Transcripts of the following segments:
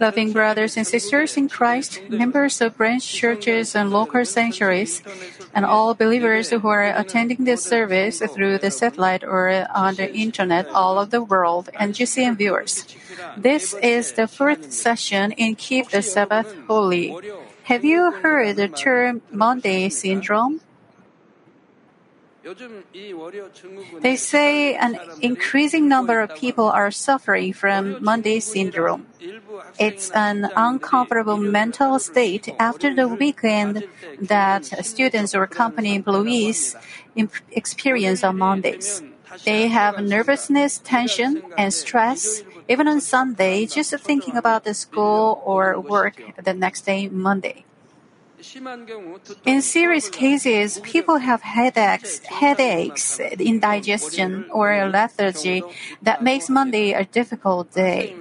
Loving brothers and sisters in Christ, members of branch churches and local sanctuaries, and all believers who are attending this service through the satellite or on the internet all over the world, and GCN viewers. This is the fourth session in Keep the Sabbath Holy. Have you heard the term Monday syndrome? They say an increasing number of people are suffering from Monday syndrome. It's an uncomfortable mental state after the weekend that students or company employees experience on Mondays. They have nervousness, tension, and stress, even on Sunday, just thinking about the school or work the next day, Monday. In serious cases, people have headaches, headaches, indigestion, or lethargy that makes Monday a difficult day.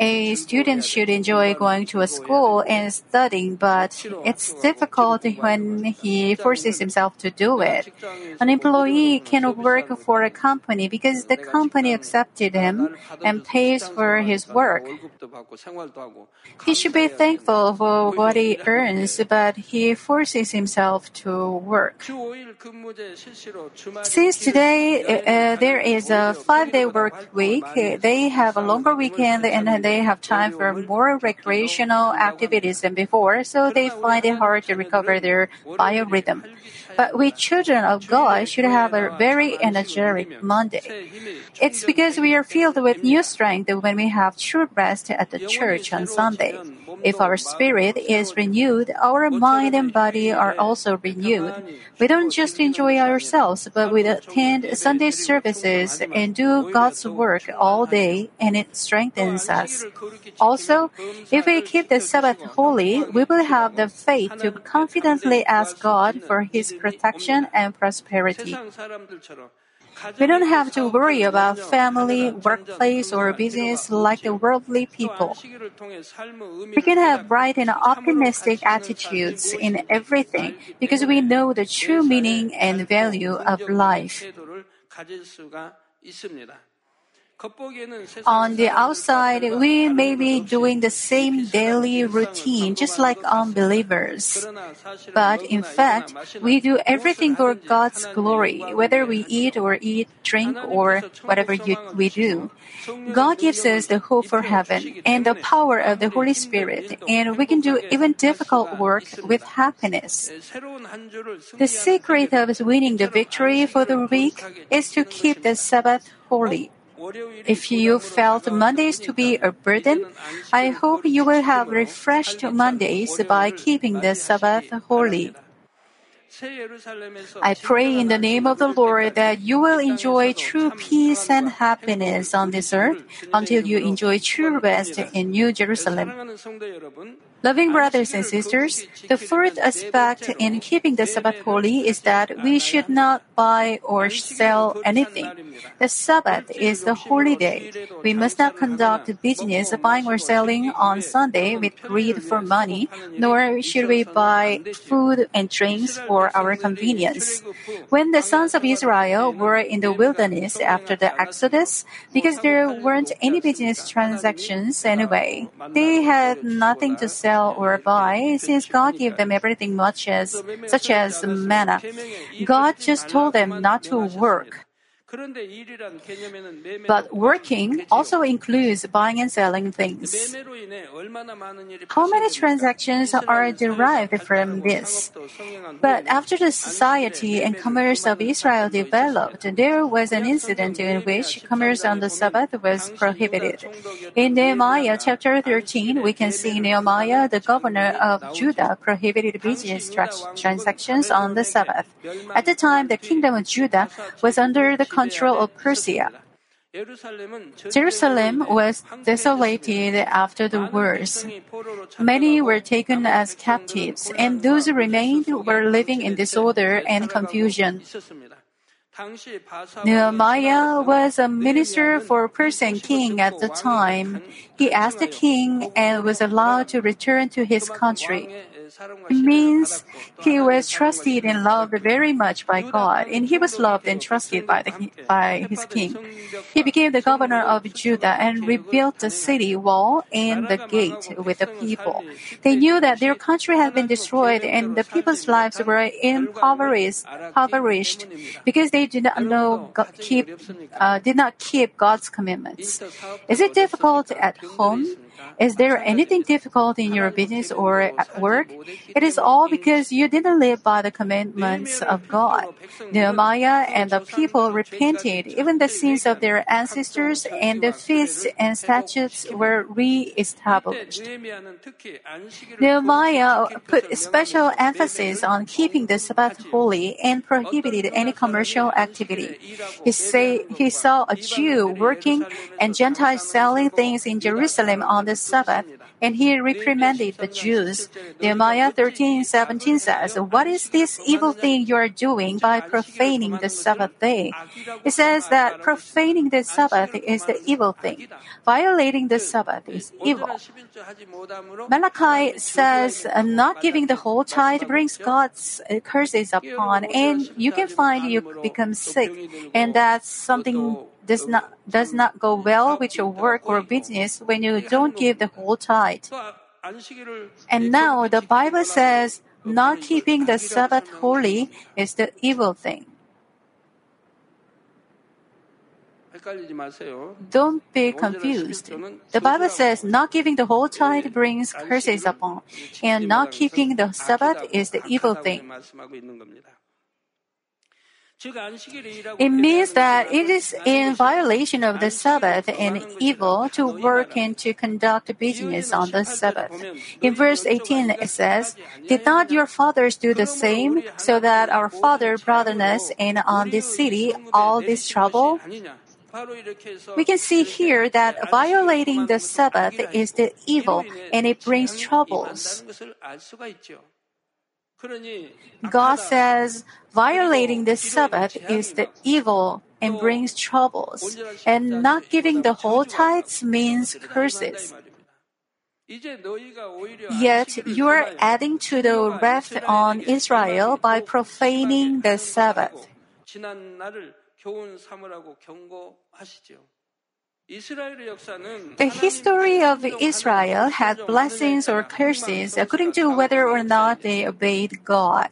A student should enjoy going to a school and studying, but it's difficult when he forces himself to do it. An employee can work for a company because the company accepted him and pays for his work. He should be thankful for what he earns, but he forces himself to work. Since today uh, there is a five-day work week, they have a longer weekend and they have time for more recreational activities than before, so they find it hard to recover their biorhythm. But we children of God should have a very energetic Monday. It's because we are filled with new strength when we have true rest at the church on Sunday. If our spirit is renewed, our mind and body are also renewed. We don't just enjoy ourselves, but we attend Sunday services and do God's work all day, and it strengthens us. Also, if we keep the Sabbath holy, we will have the faith to confidently ask God for His protection and prosperity. We don't have to worry about family, workplace, or business like the worldly people. We can have bright and optimistic attitudes in everything because we know the true meaning and value of life. On the outside, we may be doing the same daily routine just like unbelievers. But in fact, we do everything for God's glory, whether we eat or eat, drink, or whatever you, we do. God gives us the hope for heaven and the power of the Holy Spirit, and we can do even difficult work with happiness. The secret of winning the victory for the week is to keep the Sabbath holy. If you felt Mondays to be a burden, I hope you will have refreshed Mondays by keeping the Sabbath holy. I pray in the name of the Lord that you will enjoy true peace and happiness on this earth until you enjoy true rest in New Jerusalem. Loving brothers and sisters, the fourth aspect in keeping the Sabbath holy is that we should not buy or sell anything. The Sabbath is the holy day. We must not conduct business buying or selling on Sunday with greed for money, nor should we buy food and drinks for our convenience. When the sons of Israel were in the wilderness after the Exodus, because there weren't any business transactions anyway, they had nothing to sell or buy, since God gave them everything much as such as manna. God just told them not to work. But working also includes buying and selling things. How many transactions are derived from this? But after the society and commerce of Israel developed, there was an incident in which commerce on the Sabbath was prohibited. In Nehemiah chapter 13, we can see Nehemiah, the governor of Judah, prohibited business transactions on the Sabbath. At the time, the kingdom of Judah was under the control of Persia. Jerusalem was desolated after the wars. Many were taken as captives, and those who remained were living in disorder and confusion. Nehemiah was a minister for Persian king at the time. He asked the king and was allowed to return to his country. Means he was trusted and loved very much by God, and he was loved and trusted by, the, by his king. He became the governor of Judah and rebuilt the city wall and the gate with the people. They knew that their country had been destroyed and the people's lives were impoverished, impoverished because they did not know keep uh, did not keep God's commandments. Is it difficult at home? Is there anything difficult in your business or at work? It is all because you didn't live by the commandments of God. Nehemiah and the people repented. Even the sins of their ancestors and the feasts and statutes were re-established. Nehemiah put special emphasis on keeping the Sabbath holy and prohibited any commercial activity. He, say, he saw a Jew working and Gentiles selling things in Jerusalem on the Sabbath, and he reprimanded the Jews. Nehemiah 13:17 says, "What is this evil thing you are doing by profaning the Sabbath day?" It says that profaning the Sabbath is the evil thing. Violating the Sabbath is evil. Malachi says, "Not giving the whole tithe brings God's curses upon, and you can find you become sick, and that's something." Does not does not go well with your work or business when you don't give the whole tithe. And now the Bible says not keeping the Sabbath holy is the evil thing. Don't be confused. The Bible says not giving the whole tithe brings curses upon, and not keeping the Sabbath is the evil thing. It means that it is in violation of the Sabbath and evil to work and to conduct business on the Sabbath. In verse 18 it says, Did not your fathers do the same, so that our father brought on us and on this city all this trouble? We can see here that violating the Sabbath is the evil and it brings troubles. God says violating the Sabbath is the evil and brings troubles, and not giving the whole tithes means curses. Yet you are adding to the wrath on Israel by profaning the Sabbath. The history of Israel had blessings or curses according to whether or not they obeyed God.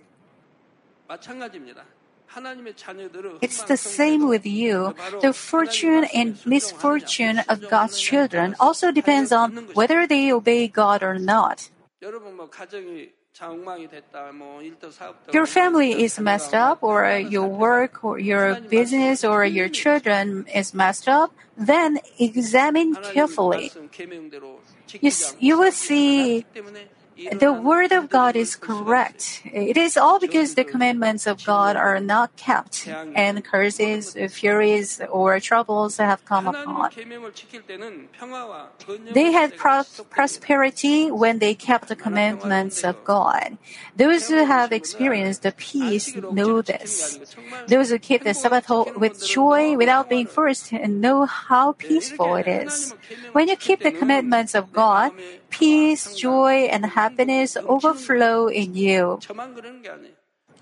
It's the same with you. The fortune and misfortune of God's children also depends on whether they obey God or not. Your family is messed up, or your work, or your business, or your children is messed up, then examine carefully. You, you will see the word of God is correct. It is all because the commandments of God are not kept, and curses, furies, or troubles have come upon. They had pro- prosperity when they kept the commandments of God. Those who have experienced the peace know this. Those who keep the Sabbath with joy without being forced know how peaceful it is. When you keep the commandments of God, peace, joy, and happiness overflow in you.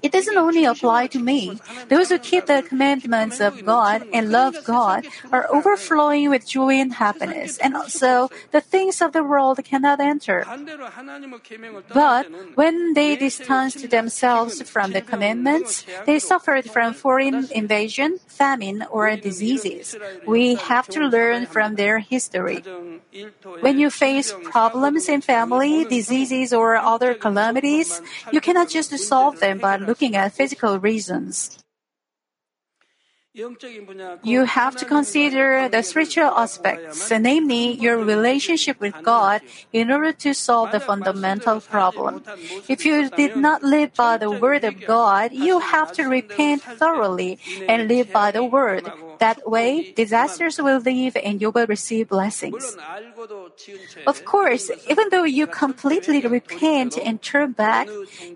It doesn't only apply to me. Those who keep the commandments of God and love God are overflowing with joy and happiness, and also the things of the world cannot enter. But when they distanced themselves from the commandments, they suffered from foreign invasion, famine, or diseases. We have to learn from their history. When you face problems in family, diseases, or other calamities, you cannot just solve them by looking at physical reasons. You have to consider the spiritual aspects, namely your relationship with God, in order to solve the fundamental problem. If you did not live by the word of God, you have to repent thoroughly and live by the word. That way, disasters will leave and you will receive blessings. Of course, even though you completely repent and turn back,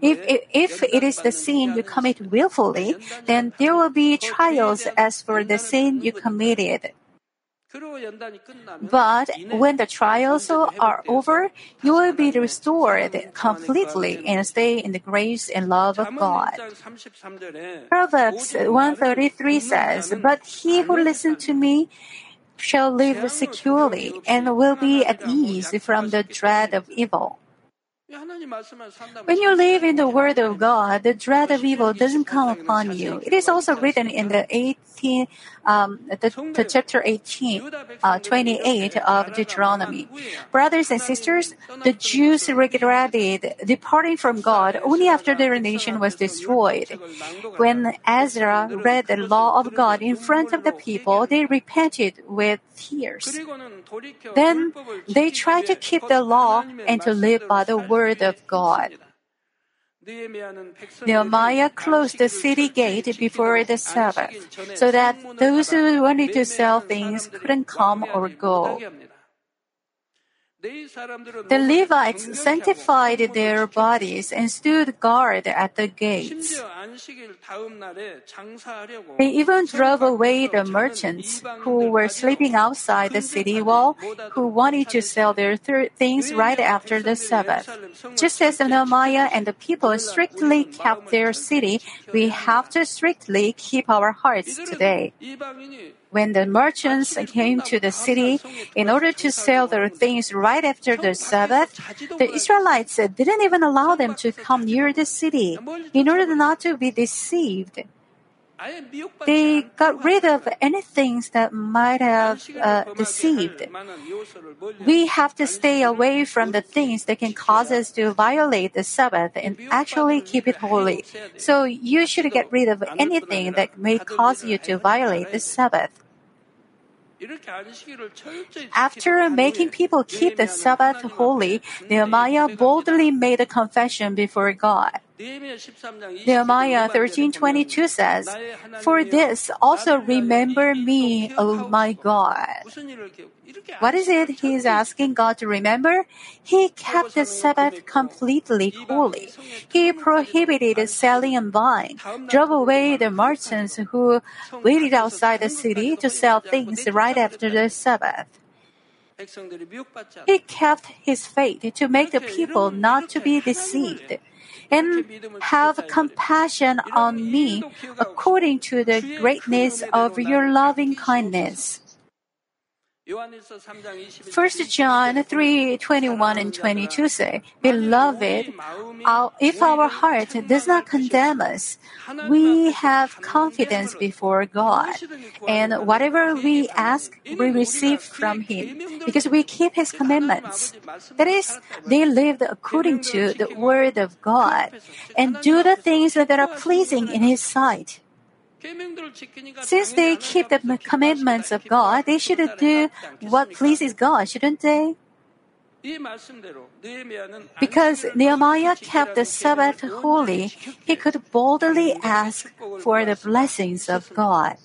if, if it is the sin you commit willfully, then there will be trials as for the sin you committed. But when the trials are over, you will be restored completely and stay in the grace and love of God. Proverbs 133 says, But he who listens to me shall live securely and will be at ease from the dread of evil. When you live in the Word of God, the dread of evil doesn't come upon you. It is also written in the 18, um, the, the, chapter 18, uh, 28 of Deuteronomy. Brothers and sisters, the Jews regretted departing from God only after their nation was destroyed. When Ezra read the law of God in front of the people, they repented with tears. Then they tried to keep the law and to live by the word of God. Nehemiah closed the city gate before the Sabbath so that those who wanted to sell things couldn't come or go. The Levites sanctified their bodies and stood guard at the gates. They even drove away the merchants who were sleeping outside the city wall who wanted to sell their th- things right after the Sabbath. Just as Nehemiah and the people strictly kept their city, we have to strictly keep our hearts today. When the merchants came to the city in order to sell their things right after the Sabbath, the Israelites didn't even allow them to come near the city in order not to be deceived. They got rid of anything that might have uh, deceived. We have to stay away from the things that can cause us to violate the Sabbath and actually keep it holy. So you should get rid of anything that may cause you to violate the Sabbath. After making people keep the Sabbath holy, Nehemiah boldly made a confession before God. Nehemiah 13:22 says, "For this also remember me, O my God." What is it he is asking God to remember? He kept the Sabbath completely holy. He prohibited selling and buying, drove away the merchants who waited outside the city to sell things right after the Sabbath. He kept his faith to make the people not to be deceived and have compassion on me according to the greatness of your loving kindness. 1 John 3 21 and 22 say, Beloved, if our heart does not condemn us, we have confidence before God, and whatever we ask, we receive from Him, because we keep His commandments. That is, they live according to the Word of God, and do the things that are pleasing in His sight. Since they keep the commandments of God, they should do what pleases God, shouldn't they? Because Nehemiah kept the Sabbath holy, he could boldly ask for the blessings of God.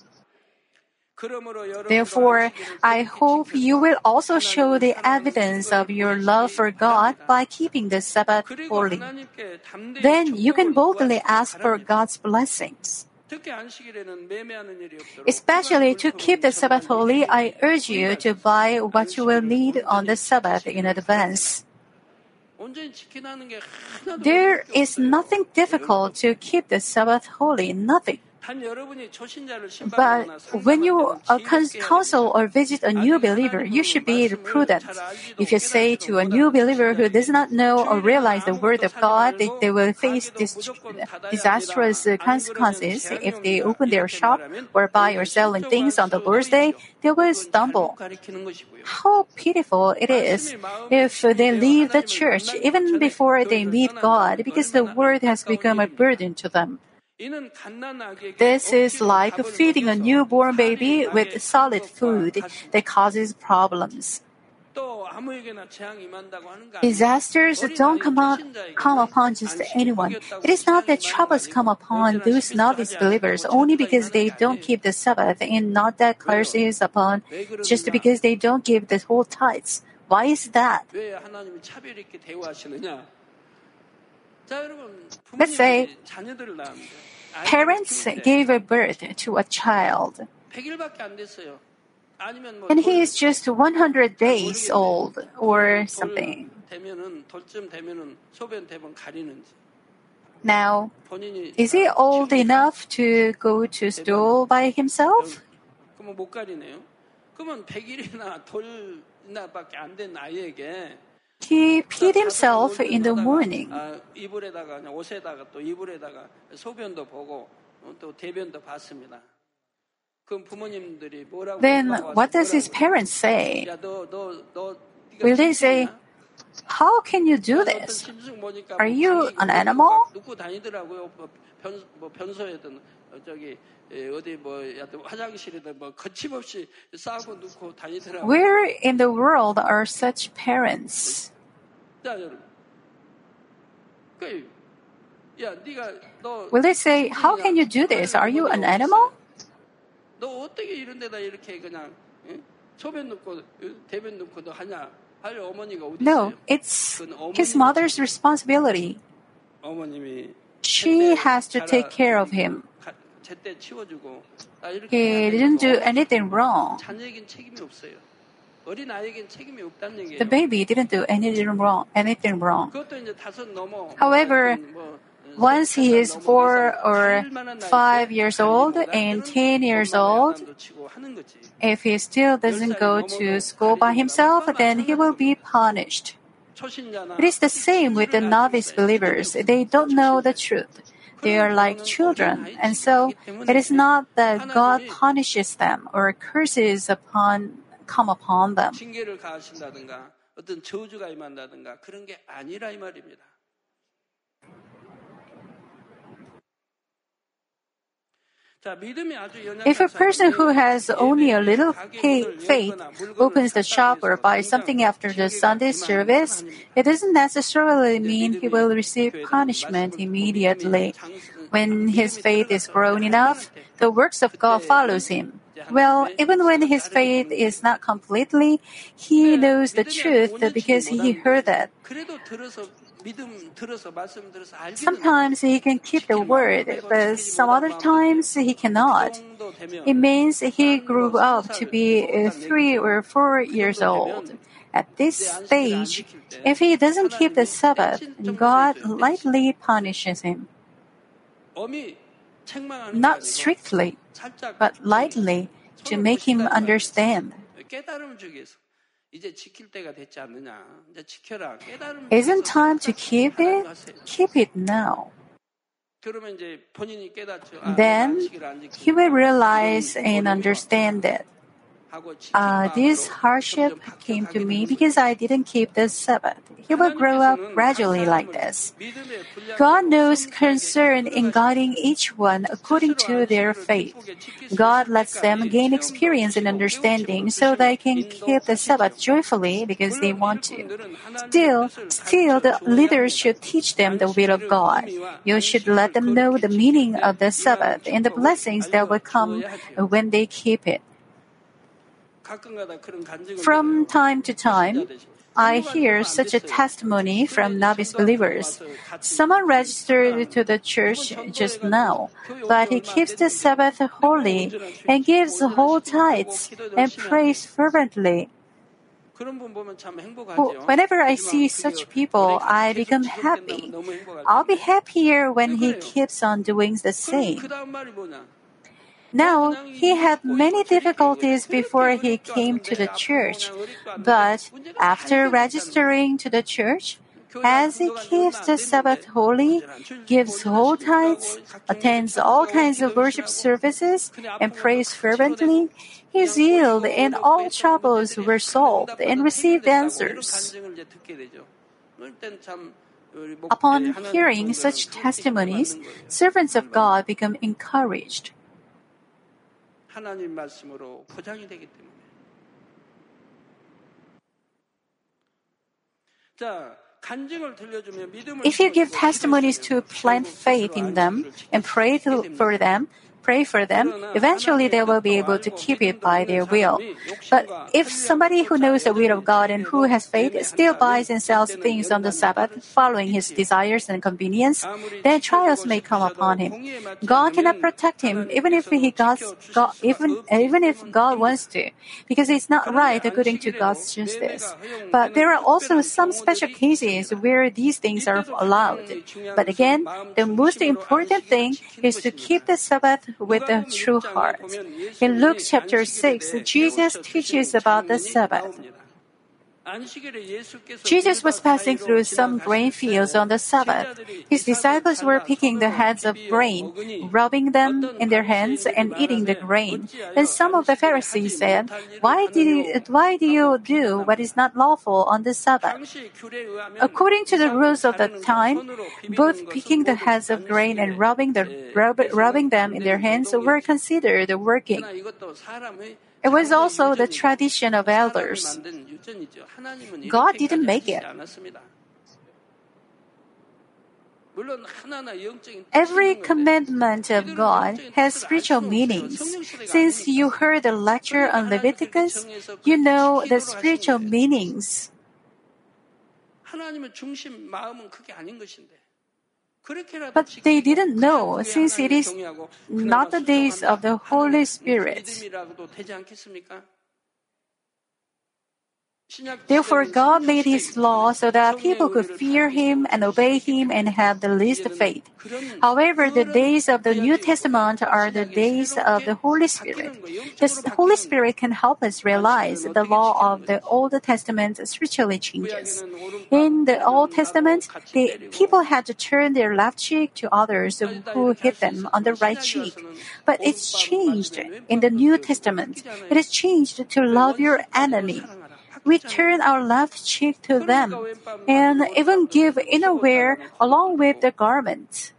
Therefore, I hope you will also show the evidence of your love for God by keeping the Sabbath holy. Then you can boldly ask for God's blessings. Especially to keep the Sabbath holy, I urge you to buy what you will need on the Sabbath in advance. There is nothing difficult to keep the Sabbath holy, nothing. But when you uh, counsel or visit a new believer, you should be prudent. If you say to a new believer who does not know or realize the word of God, they, they will face dis- disastrous consequences if they open their shop or buy or selling things on the Lord's day. They will stumble. How pitiful it is if they leave the church even before they meet God because the word has become a burden to them. This is like feeding a newborn baby with solid food that causes problems. Disasters don't come, come upon just anyone. It is not that troubles come upon those novice believers only because they don't keep the Sabbath and not that curses upon just because they don't give the whole tithes. Why is that? Let's say parents gave a birth to a child, and he is just 100 days old or something. Now, is he old enough to go to stool by himself? He peed himself in the morning. Then what does his parents say? Will they say, How can you do this? Are you an animal? 막 놓고 다니더라고요. 뭐 변, 뭐 변소에든 어, 저기 예, 어디 뭐 하여튼 화장실에든 뭐 거침없이 싸고 놓고 다니더라고요. Where in the world are such parents? 자, 여러분. 그, 야, 네가 너 Will they say, How can you do this? Are you an animal? 너 어떻게 이런 데다 이렇게 그냥 응? 소변 넣고 어, 대변 넣고 너 하냐? 할 어머니가 어디 No, 있어요? it's his mother's responsibility. 어머님이 She 제때 has to take care of him. He didn't do anything wrong. The baby didn't do anything wrong. Anything wrong. However, once he is four or five years old and ten years old, if he still doesn't go to school by himself, then he will be punished. It is the same with the novice believers. They don't know the truth. They are like children, and so it is not that God punishes them or curses upon come upon them. If a person who has only a little faith opens the shop or buys something after the Sunday service, it doesn't necessarily mean he will receive punishment immediately. When his faith is grown enough, the works of God follows him. Well, even when his faith is not completely, he knows the truth because he heard that. Sometimes he can keep the word, but some other times he cannot. It means he grew up to be uh, three or four years old. At this stage, if he doesn't keep the Sabbath, God lightly punishes him. Not strictly, but lightly to make him understand. Isn't time to keep it? Keep it now. Then he will realize and understand it uh, this hardship came to me because I didn't keep the Sabbath. He will grow up gradually like this. God knows concern in guiding each one according to their faith. God lets them gain experience and understanding so they can keep the Sabbath joyfully because they want to. Still, still the leaders should teach them the will of God. You should let them know the meaning of the Sabbath and the blessings that will come when they keep it. From time to time, I hear such a testimony from novice believers. Someone registered to the church just now, but he keeps the Sabbath holy and gives whole tithes and prays fervently. Whenever I see such people, I become happy. I'll be happier when he keeps on doing the same. Now, he had many difficulties before he came to the church, but after registering to the church, as he keeps the Sabbath holy, gives whole tithes, attends all kinds of worship services, and prays fervently, his zeal and all troubles were solved and received answers. Upon hearing such testimonies, servants of God become encouraged. 하나님 말씀으로 포장이 되기 때문에. 자, 간증을 들려주면 믿음을 If you give testimonies to plant faith in them and pray to, for them, pray for them, eventually they will be able to keep it by their will. But if somebody who knows the will of God and who has faith still buys and sells things on the Sabbath, following his desires and convenience, then trials may come upon him. God cannot protect him even if he God's, God, even even if God wants to, because it's not right according to God's justice. But there are also some special cases where these things are allowed. But again, the most important thing is to keep the Sabbath with a true heart. In Luke chapter 6, Jesus teaches about the Sabbath. Jesus was passing through some grain fields on the Sabbath. His disciples were picking the heads of grain, rubbing them in their hands, and eating the grain. And some of the Pharisees said, Why do you, why do, you do what is not lawful on the Sabbath? According to the rules of the time, both picking the heads of grain and rubbing, the, rub, rubbing them in their hands were considered working. It was also the tradition of elders. God didn't make it. Every commandment of God has spiritual meanings. Since you heard the lecture on Leviticus, you know the spiritual meanings. But they didn't know, since it is not the days of the Holy Spirit. Therefore, God made His law so that people could fear Him and obey Him and have the least faith. However, the days of the New Testament are the days of the Holy Spirit. The Holy Spirit can help us realize the law of the Old Testament spiritually changes. In the Old Testament, the people had to turn their left cheek to others who hit them on the right cheek. But it's changed in the New Testament. It is changed to love your enemy we turn our left cheek to them and even give inner wear along with the garment.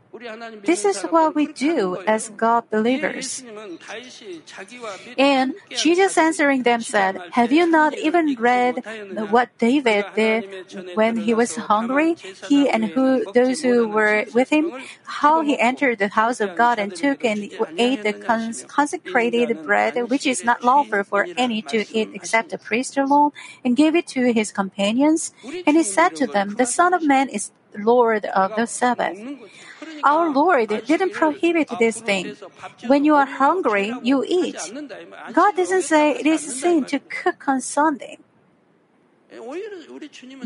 This is what we do as God believers. And Jesus answering them said, Have you not even read what David did when he was hungry? He and who, those who were with him, how he entered the house of God and took and ate the consecrated bread, which is not lawful for any to eat except the priest alone, and gave it to his companions. And he said to them, The Son of Man is Lord of the Sabbath. Our Lord didn't prohibit this thing. When you are hungry, you eat. God doesn't say it is sin to cook on Sunday.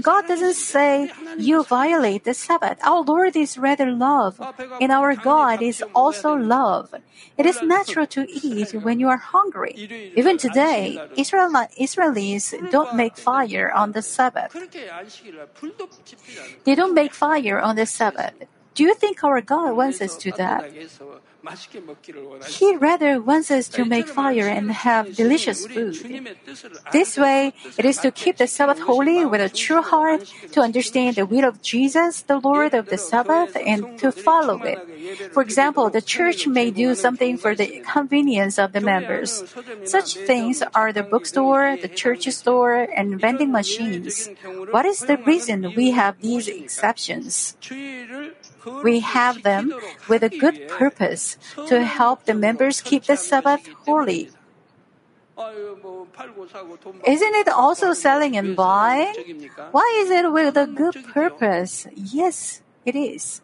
God doesn't say you violate the Sabbath. Our Lord is rather love, and our God is also love. It is natural to eat when you are hungry. Even today, Israel, Israelis don't make fire on the Sabbath. They don't make fire on the Sabbath. Do you think our God wants us to that? He rather wants us to make fire and have delicious food. This way, it is to keep the Sabbath holy with a true heart, to understand the will of Jesus, the Lord of the Sabbath, and to follow it. For example, the church may do something for the convenience of the members. Such things are the bookstore, the church store, and vending machines. What is the reason we have these exceptions? We have them with a good purpose to help the members keep the Sabbath holy. Isn't it also selling and buying? Why is it with a good purpose? Yes, it is.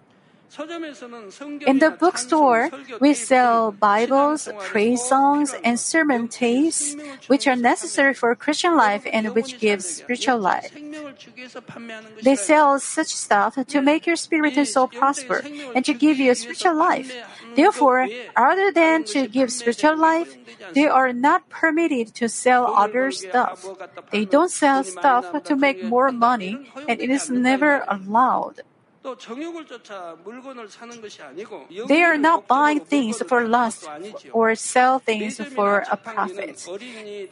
In the bookstore, we sell Bibles, praise songs, and sermon tapes, which are necessary for Christian life and which gives spiritual life. They sell such stuff to make your spirit and soul prosper and to give you a spiritual life. Therefore, other than to give spiritual life, they are not permitted to sell other stuff. They don't sell stuff to make more money, and it is never allowed. They are not buying things for lust or sell things for a profit.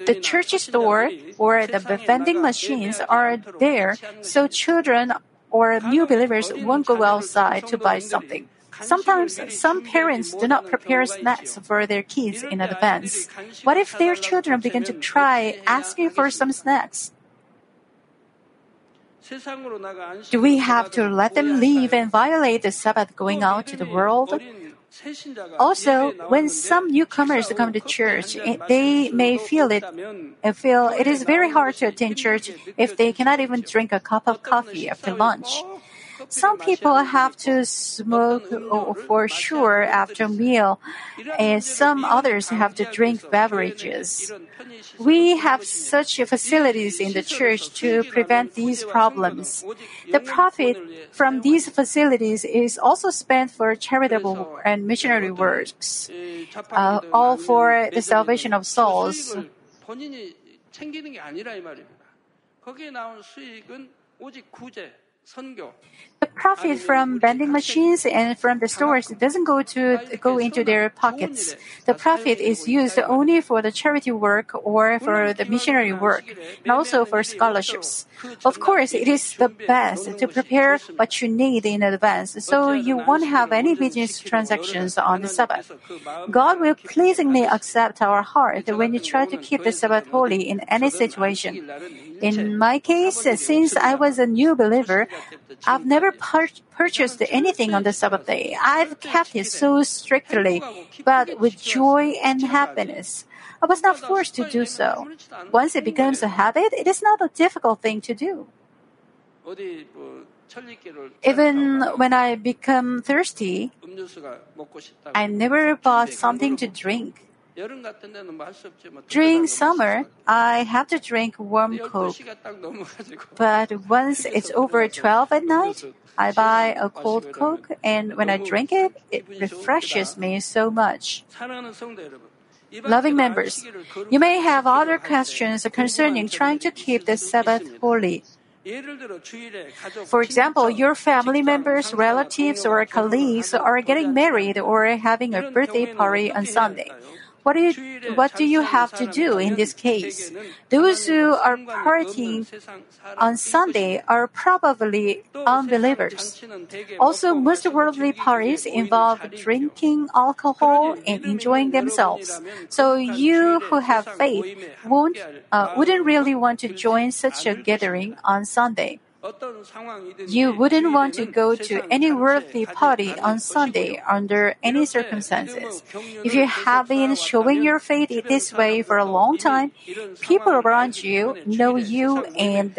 The church store or the vending machines are there so children or new believers won't go outside to buy something. Sometimes some parents do not prepare snacks for their kids in advance. What if their children begin to try asking for some snacks? Do we have to let them leave and violate the Sabbath going out to the world? Also, when some newcomers come to church, they may feel it feel it is very hard to attend church if they cannot even drink a cup of coffee after lunch. Some people have to smoke uh, for sure after a meal, and some others have to drink beverages. We have such facilities in the church to prevent these problems. The profit from these facilities is also spent for charitable and missionary works, uh, all for the salvation of souls. 본인이 챙기는 게 아니라 이 말입니다. 거기에 나온 수익은 오직 구제, 선교, the profit from vending machines and from the stores doesn't go to go into their pockets. The profit is used only for the charity work or for the missionary work, and also for scholarships. Of course, it is the best to prepare what you need in advance, so you won't have any business transactions on the Sabbath. God will pleasingly accept our heart when you try to keep the Sabbath holy in any situation. In my case, since I was a new believer, I've never pur- purchased anything on the Sabbath day. I've kept it so strictly, but with joy and happiness. I was not forced to do so. Once it becomes a habit, it is not a difficult thing to do. Even when I become thirsty, I never bought something to drink. During summer, I have to drink warm Coke. But once it's over 12 at night, I buy a cold Coke, and when I drink it, it refreshes me so much. Loving members, you may have other questions concerning trying to keep the Sabbath holy. For example, your family members, relatives, or colleagues are getting married or having a birthday party on Sunday what do you, what do you have to do in this case? Those who are partying on Sunday are probably unbelievers. Also, most worldly parties involve drinking alcohol and enjoying themselves. So you who have faith won't, uh, wouldn't really want to join such a gathering on Sunday. You wouldn't want to go to any worldly party on Sunday under any circumstances. If you have been showing your faith this way for a long time, people around you know you and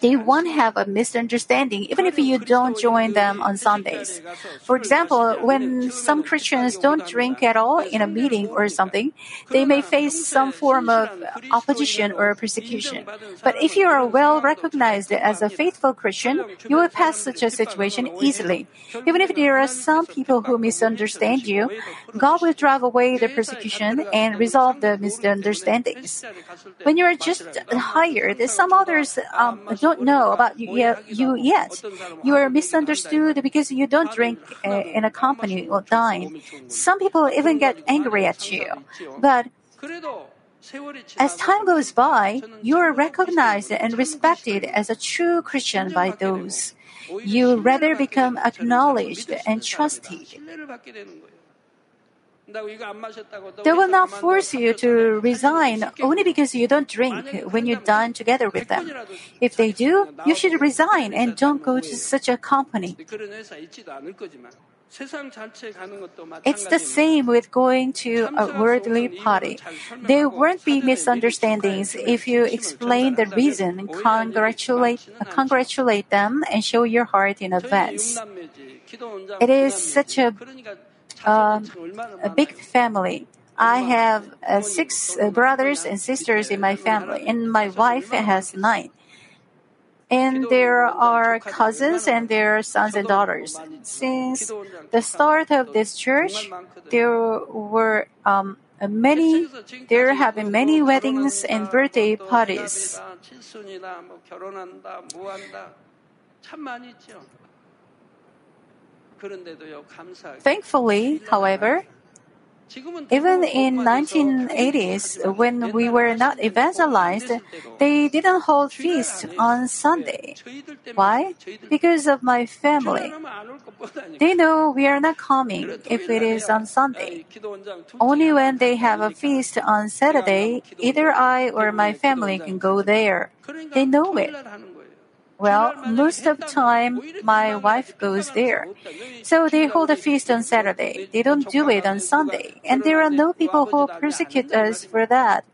they won't have a misunderstanding even if you don't join them on Sundays. For example, when some Christians don't drink at all in a meeting or something, they may face some form of opposition or persecution. But if you are well recognized as a faithful Christian, you will pass such a situation easily. Even if there are some people who misunderstand you, God will drive away the persecution and resolve the misunderstandings. When you are just hired, some others um, don't know about you, yet- you yet. You are misunderstood because you don't drink uh, in a company or dine. Some people even get angry at you. But as time goes by, you are recognized and respected as a true Christian by those. You rather become acknowledged and trusted. They will not force you to resign only because you don't drink. When you dine together with them. If they do, you should resign and don't go to such a company. It's the same with going to a worldly party. There won't be misunderstandings if you explain the reason, congratulate, congratulate them, and show your heart in advance. It is such a um, a big family. I have uh, six uh, brothers and sisters in my family, and my wife has nine. And there are cousins and their sons and daughters. Since the start of this church, there were um, many. There have been many weddings and birthday parties. Thankfully, however, even in 1980s, when we were not evangelized, they didn't hold feasts on Sunday. Why? Because of my family. They know we are not coming if it is on Sunday. Only when they have a feast on Saturday, either I or my family can go there. They know it. Well, most of the time, my wife goes there. So they hold a feast on Saturday. They don't do it on Sunday. And there are no people who persecute us for that.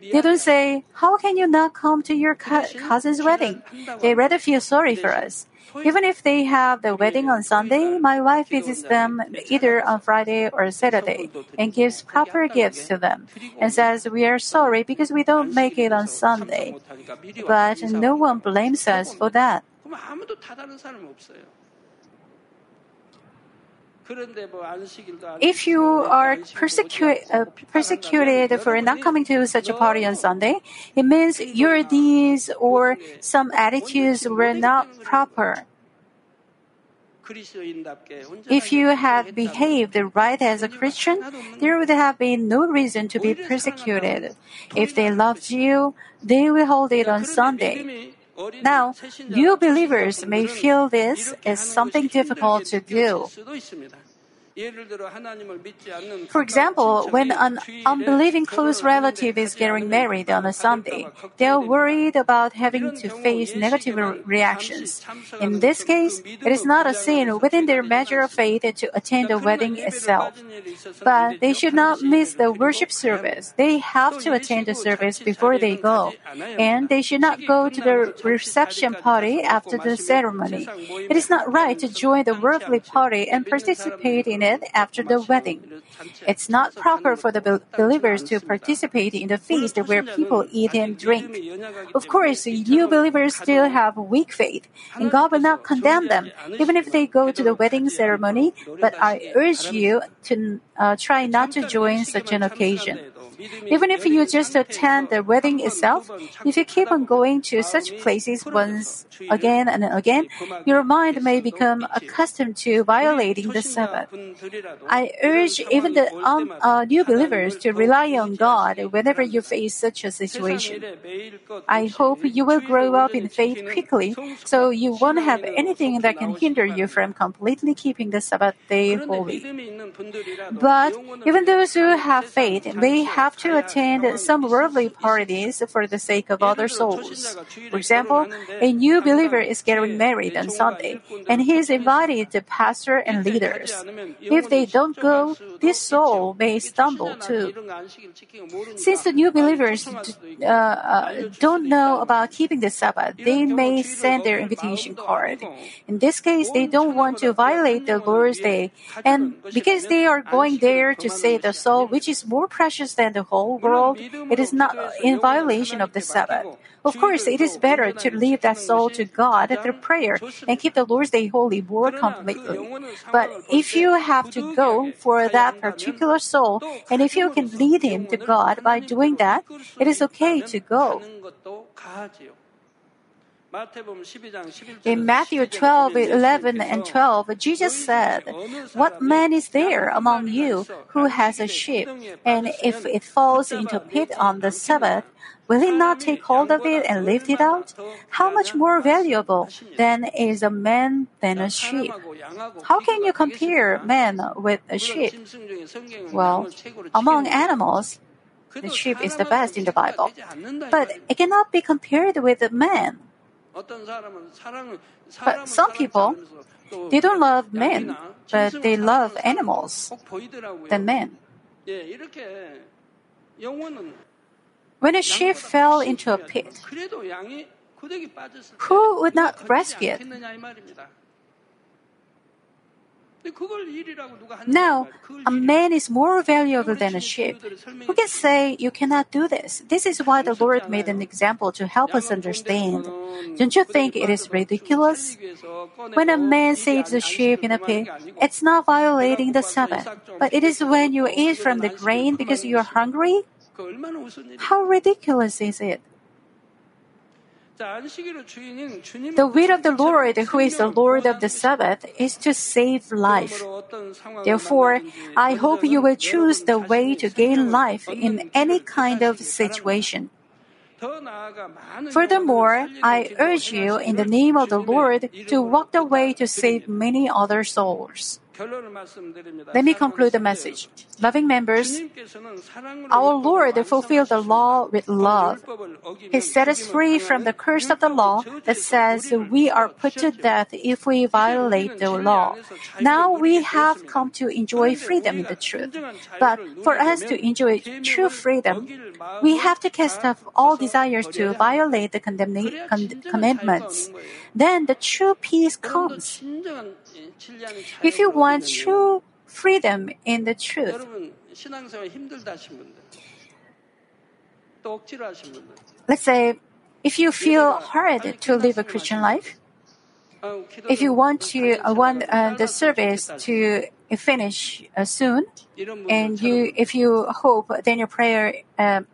They don't say, How can you not come to your cousin's wedding? They rather feel sorry for us. Even if they have the wedding on Sunday, my wife visits them either on Friday or Saturday and gives proper gifts to them and says, We are sorry because we don't make it on Sunday. But no one blames us for that. If you are persecuted, uh, persecuted for not coming to such a party on Sunday, it means your deeds or some attitudes were not proper. If you had behaved right as a Christian, there would have been no reason to be persecuted. If they loved you, they will hold it on Sunday. Now, new believers may feel this is something difficult to do. For example, when an unbelieving close relative is getting married on a Sunday, they are worried about having to face negative reactions. In this case, it is not a sin within their measure of faith to attend the wedding itself. But they should not miss the worship service. They have to attend the service before they go. And they should not go to the reception party after the ceremony. It is not right to join the worldly party and participate in it after the wedding. It's not proper for the believers to participate in the feast where people eat and drink. Of course, new believers still have weak faith, and God will not condemn them, even if they go to the wedding ceremony, but I urge you to uh, try not to join such an occasion. Even if you just attend the wedding itself, if you keep on going to such places once again and again, your mind may become accustomed to violating the Sabbath. I urge even the um, uh, new believers to rely on God whenever you face such a situation. I hope you will grow up in faith quickly so you won't have anything that can hinder you from completely keeping the Sabbath day holy. But even those who have faith may have to attend some worldly parties for the sake of other souls. For example, a new believer is getting married on Sunday, and he is invited to pastor and leaders. If they don't go, this soul may stumble too. Since the new believers uh, uh, don't know about keeping the Sabbath, they may send their invitation card. In this case, they don't want to violate the Lord's day, and because they are going there to save the soul, which is more precious than the whole world, it is not in violation of the Sabbath. Of course, it is better to leave that soul to God through prayer and keep the Lord's Day holy more completely. But if you have to go for that particular soul, and if you can lead him to God by doing that, it is okay to go. In Matthew 12, 11 and 12, Jesus said, What man is there among you who has a sheep, and if it falls into a pit on the Sabbath, will he not take hold of it and lift it out? How much more valuable then is a man than a sheep? How can you compare man with a sheep? Well, among animals, the sheep is the best in the Bible, but it cannot be compared with a man. But some people, they don't love men, but they love animals than men. When a sheep fell into a pit, who would not rescue it? Now, a man is more valuable than a sheep. Who can say you cannot do this? This is why the Lord made an example to help us understand. Don't you think it is ridiculous? When a man saves a sheep in a pit, it's not violating the Sabbath, but it is when you eat from the grain because you are hungry? How ridiculous is it? The will of the Lord, who is the Lord of the Sabbath, is to save life. Therefore, I hope you will choose the way to gain life in any kind of situation. Furthermore, I urge you in the name of the Lord to walk the way to save many other souls. Let me conclude the message. Loving members, our Lord fulfilled the law with love. He set us free from the curse of the law that says we are put to death if we violate the law. Now we have come to enjoy freedom in the truth. But for us to enjoy true freedom, we have to cast off all desires to violate the condemn- con- commandments. Then the true peace comes. If you want true freedom in the truth, let's say if you feel hard to live a Christian life, if you want to uh, want uh, the service to finish uh, soon, and you if you hope then your prayer um,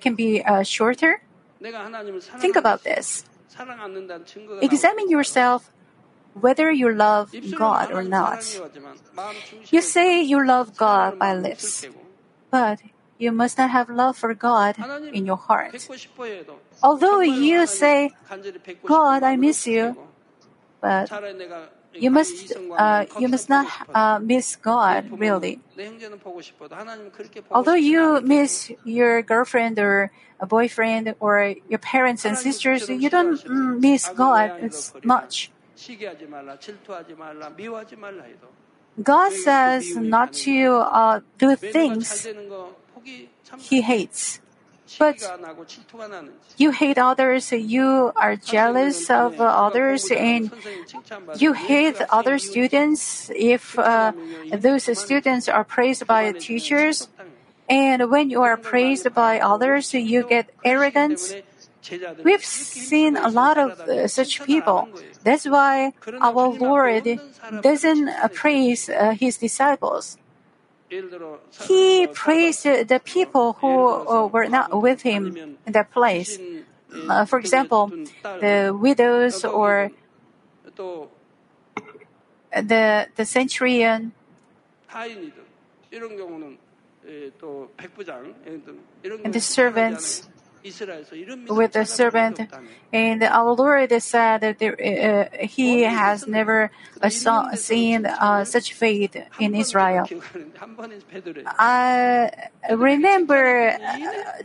can be uh, shorter. Think about this. Examine yourself whether you love God or not. You say you love God by lips, but you must not have love for God in your heart. Although you say, God, I miss you, but you must, uh, you must not uh, miss God, really. Although you miss your girlfriend or a boyfriend or your parents and sisters, you don't miss God as much. God says not to uh, do things He hates. But you hate others, you are jealous of others, and you hate other students if uh, those students are praised by teachers. And when you are praised by others, you get arrogance. We've seen a lot of uh, such people. That's why our Lord doesn't praise uh, his disciples. He praised the people who uh, were not with him in that place. for example, the widows or the, the centurion. And the servants with the servant, and our Lord said that there, uh, uh he has never uh, saw, seen uh, such faith in Israel. I uh, remember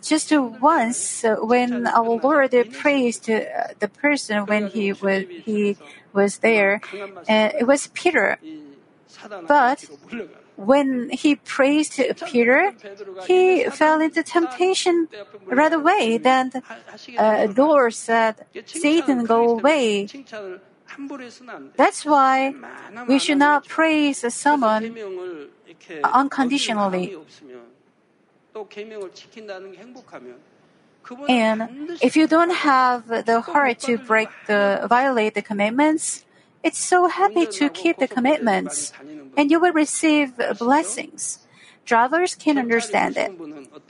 just once when our Lord praised the person when he was he was there, it was Peter, but when he praised Peter, he fell into temptation right away. Then uh, Lord said, Satan, go away. That's why we should not praise someone unconditionally. And if you don't have the heart to break the violate the commandments, it's so happy to keep the commitments, and you will receive blessings. Drivers can understand it.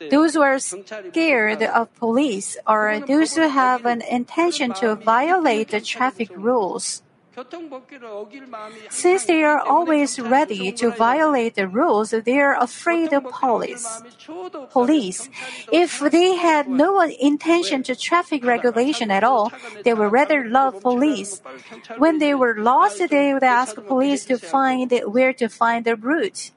Those who are scared of police or those who have an intention to violate the traffic rules. Since they are always ready to violate the rules, they are afraid of police. Police, if they had no intention to traffic regulation at all, they would rather love police. When they were lost, they would ask police to find where to find the route.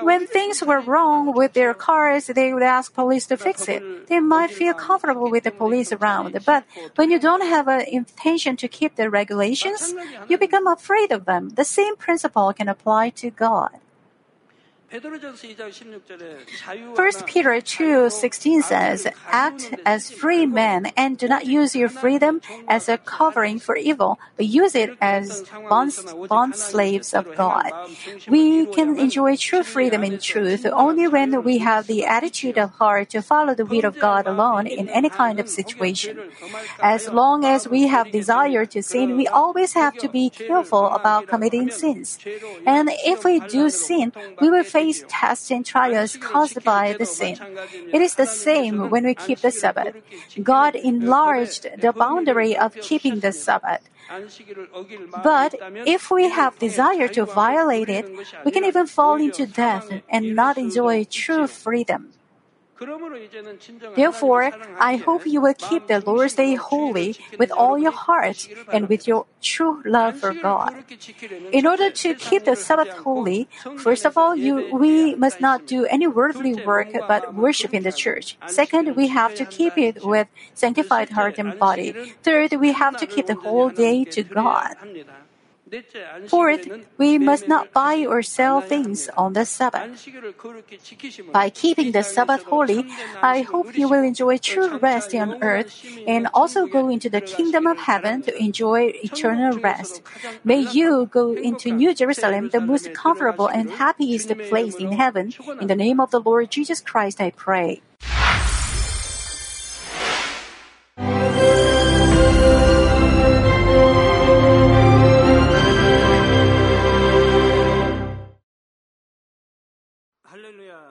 When things were wrong with their cars, they would ask police to fix it. They might feel comfortable with the police around, but when you don't have an intention to keep the regulations, you become afraid of them. The same principle can apply to God. 1 Peter 2:16 says, "Act as free men and do not use your freedom as a covering for evil, but use it as bond, bond slaves of God." We can enjoy true freedom in truth only when we have the attitude of heart to follow the will of God alone in any kind of situation. As long as we have desire to sin, we always have to be careful about committing sins. And if we do sin, we will face tests and trials caused by the sin. It is the same when we keep the Sabbath. God enlarged the boundary of keeping the Sabbath. But if we have desire to violate it, we can even fall into death and not enjoy true freedom. Therefore, I hope you will keep the Lord's Day holy with all your heart and with your true love for God. In order to keep the Sabbath holy, first of all, you, we must not do any worldly work but worship in the church. Second, we have to keep it with sanctified heart and body. Third, we have to keep the whole day to God. Fourth, we must not buy or sell things on the Sabbath. By keeping the Sabbath holy, I hope you will enjoy true rest on earth and also go into the kingdom of heaven to enjoy eternal rest. May you go into New Jerusalem, the most comfortable and happiest place in heaven. In the name of the Lord Jesus Christ, I pray.